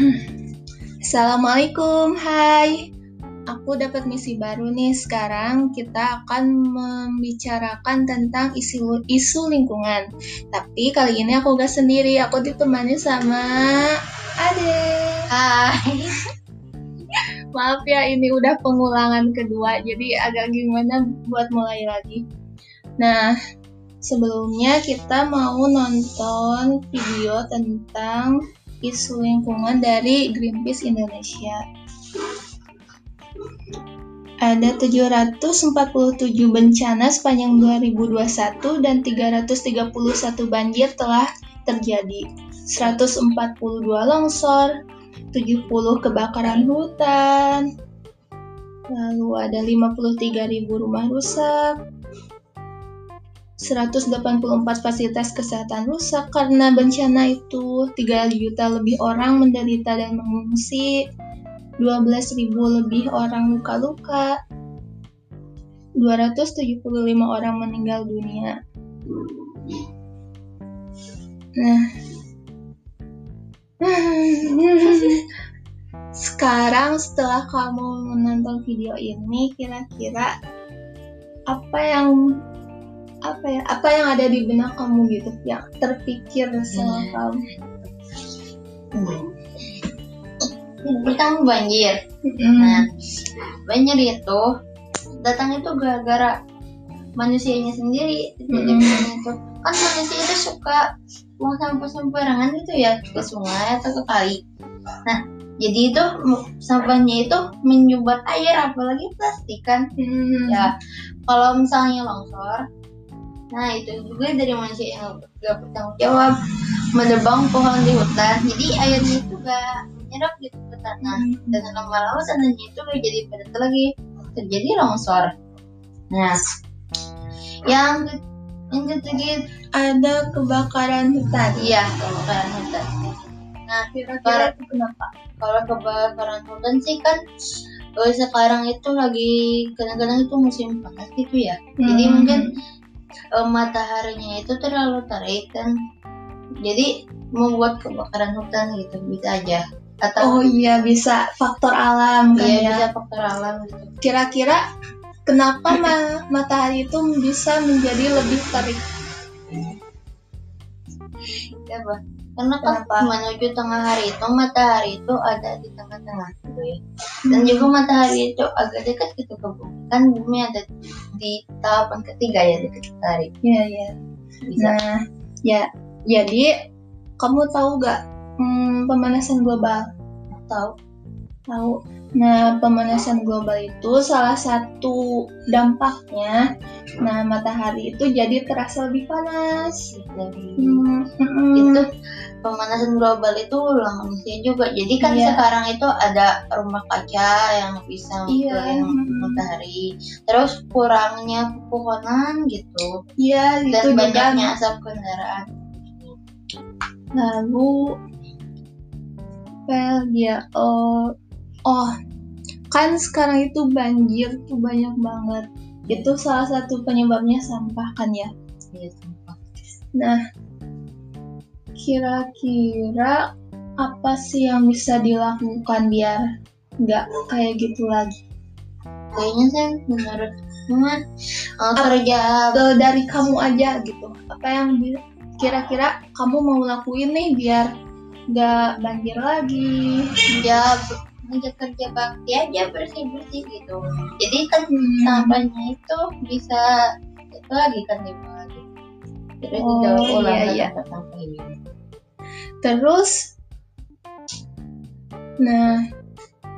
Assalamualaikum, hai. Aku dapat misi baru nih. Sekarang kita akan membicarakan tentang isu isu lingkungan. Tapi kali ini aku gak sendiri, aku ditemani sama Ade. Hai. Maaf ya, ini udah pengulangan kedua, jadi agak gimana buat mulai lagi. Nah, sebelumnya kita mau nonton video tentang isu lingkungan dari Greenpeace Indonesia. Ada 747 bencana sepanjang 2021 dan 331 banjir telah terjadi. 142 longsor, 70 kebakaran hutan, lalu ada 53.000 rumah rusak, 184 fasilitas kesehatan rusak karena bencana itu. 3 juta lebih orang menderita dan mengungsi. 12.000 lebih orang luka-luka. 275 orang meninggal dunia. Nah. Sekarang setelah kamu menonton video ini kira-kira apa yang apa ya apa yang ada di benak kamu gitu yang terpikir sama hmm. kamu ini kan banjir hmm. nah banjir itu datang itu gara-gara manusianya sendiri hmm. itu kan manusia itu suka buang sampah sembarangan itu ya ke sungai atau ke kali nah jadi itu sampahnya itu menyumbat air apalagi plastik kan hmm. ya kalau misalnya longsor Nah itu juga dari manusia yang gak bertanggung jawab menebang pohon di hutan. Jadi airnya itu gak menyerap gitu ke tanah hmm. dan lama-lama tanahnya itu gak jadi padat lagi terjadi longsor. Nah yang yang ketiga ada kebakaran hutan. Iya kebakaran hutan. Nah kira-kira kenapa? Kalau kebakaran hutan sih kan sekarang itu lagi kadang-kadang itu musim panas gitu ya. Hmm. Jadi mungkin uh, mataharinya itu terlalu terik kan. Jadi membuat kebakaran hutan gitu bisa aja. Atau oh iya bisa faktor alam kan iya, ya. bisa faktor alam gitu. Kira-kira kenapa ma matahari itu bisa menjadi lebih terik? Ya bah karena kan menuju tengah hari itu matahari itu ada di tengah-tengah gitu ya. Dan juga matahari itu agak dekat gitu ke bumi kan bumi ada di tahapan ketiga ya dekat matahari iya iya. Nah ya jadi kamu tahu gak hmm, pemanasan global? Tahu tahu Nah, pemanasan global itu salah satu dampaknya, nah matahari itu jadi terasa lebih panas. Hmm, hmm. itu pemanasan global itu manusia juga. Jadi kan yeah. sekarang itu ada rumah kaca yang bisa yeah. matahari. Terus kurangnya pepohonan gitu. Iya, yeah, dan banyaknya asap kendaraan. Lalu, well, ya, oh kan sekarang itu banjir tuh banyak banget. Itu salah satu penyebabnya sampah kan ya? Iya, sampah. Nah, kira-kira apa sih yang bisa dilakukan biar nggak kayak gitu lagi? Kayaknya sih menurut Mama uh, kerja dari kamu aja gitu. Apa yang kira-kira kamu mau lakuin nih biar nggak banjir lagi? Ya ngajak kerja bakti aja bersih bersih gitu jadi kan hmm. itu bisa itu lagi kan di lagi terus oh, ulang iya, iya. ini terus nah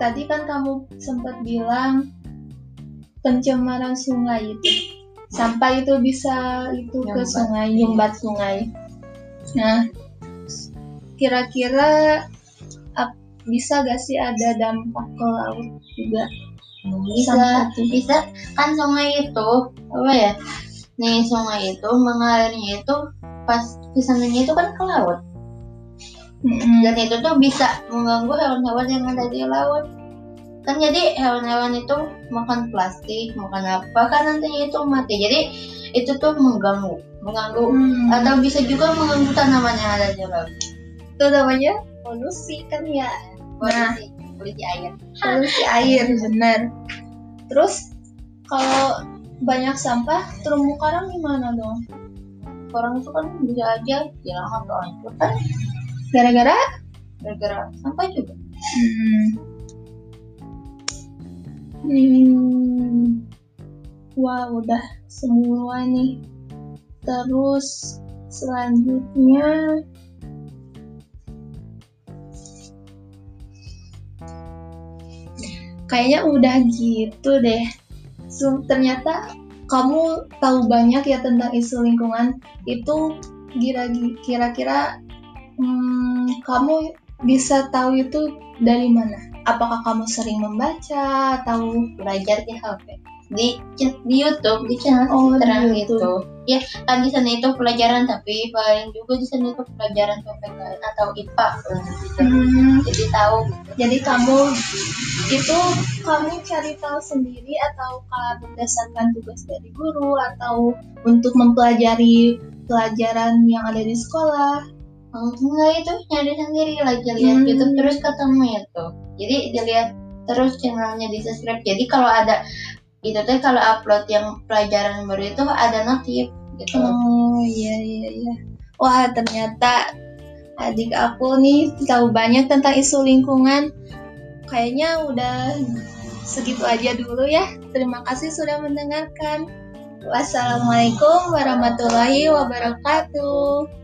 tadi kan kamu sempat bilang pencemaran sungai itu sampah itu bisa itu nyumbat. ke sungai nyumbat sungai nah kira-kira bisa gak sih ada dampak ke laut juga? Bisa bisa. Kan sungai itu apa ya? Nih sungai itu mengalirnya itu pas ke sananya itu kan ke laut. Hmm dan itu tuh bisa mengganggu hewan-hewan yang ada di laut. Kan jadi hewan-hewan itu makan plastik makan apa kan nantinya itu mati. Jadi itu tuh mengganggu mengganggu. Hmm. atau bisa juga mengganggu tanaman yang ada di laut. Itu namanya polusi kan ya polusi polusi air. Polusi air benar terus kalau banyak sampah terumbu karang gimana dong? Orang itu kan bisa aja atau itu kan? Gara-gara? Gara-gara sampah juga. Hmm. Hmm. wah udah semua nih. Terus selanjutnya kayaknya udah gitu deh. So, ternyata kamu tahu banyak ya tentang isu lingkungan. Itu kira-kira hmm, kamu bisa tahu itu dari mana? Apakah kamu sering membaca atau belajar di HP di di YouTube di channel oh, terang itu ya kan di sana itu pelajaran tapi paling juga di sana itu pelajaran PPKN atau IPA gitu. hmm. jadi tahu jadi kamu itu kamu cari tahu sendiri atau berdasarkan tugas dari guru atau untuk mempelajari pelajaran yang ada di sekolah Oh, enggak itu nyari sendiri lagi lihat hmm. YouTube terus ketemu itu. Jadi dilihat terus channelnya di subscribe. Jadi kalau ada itu teh kalau upload yang pelajaran baru itu ada notif gitu oh iya iya iya. Wah ternyata adik aku nih tahu banyak tentang isu lingkungan. Kayaknya udah segitu aja dulu ya. Terima kasih sudah mendengarkan. Wassalamualaikum warahmatullahi wabarakatuh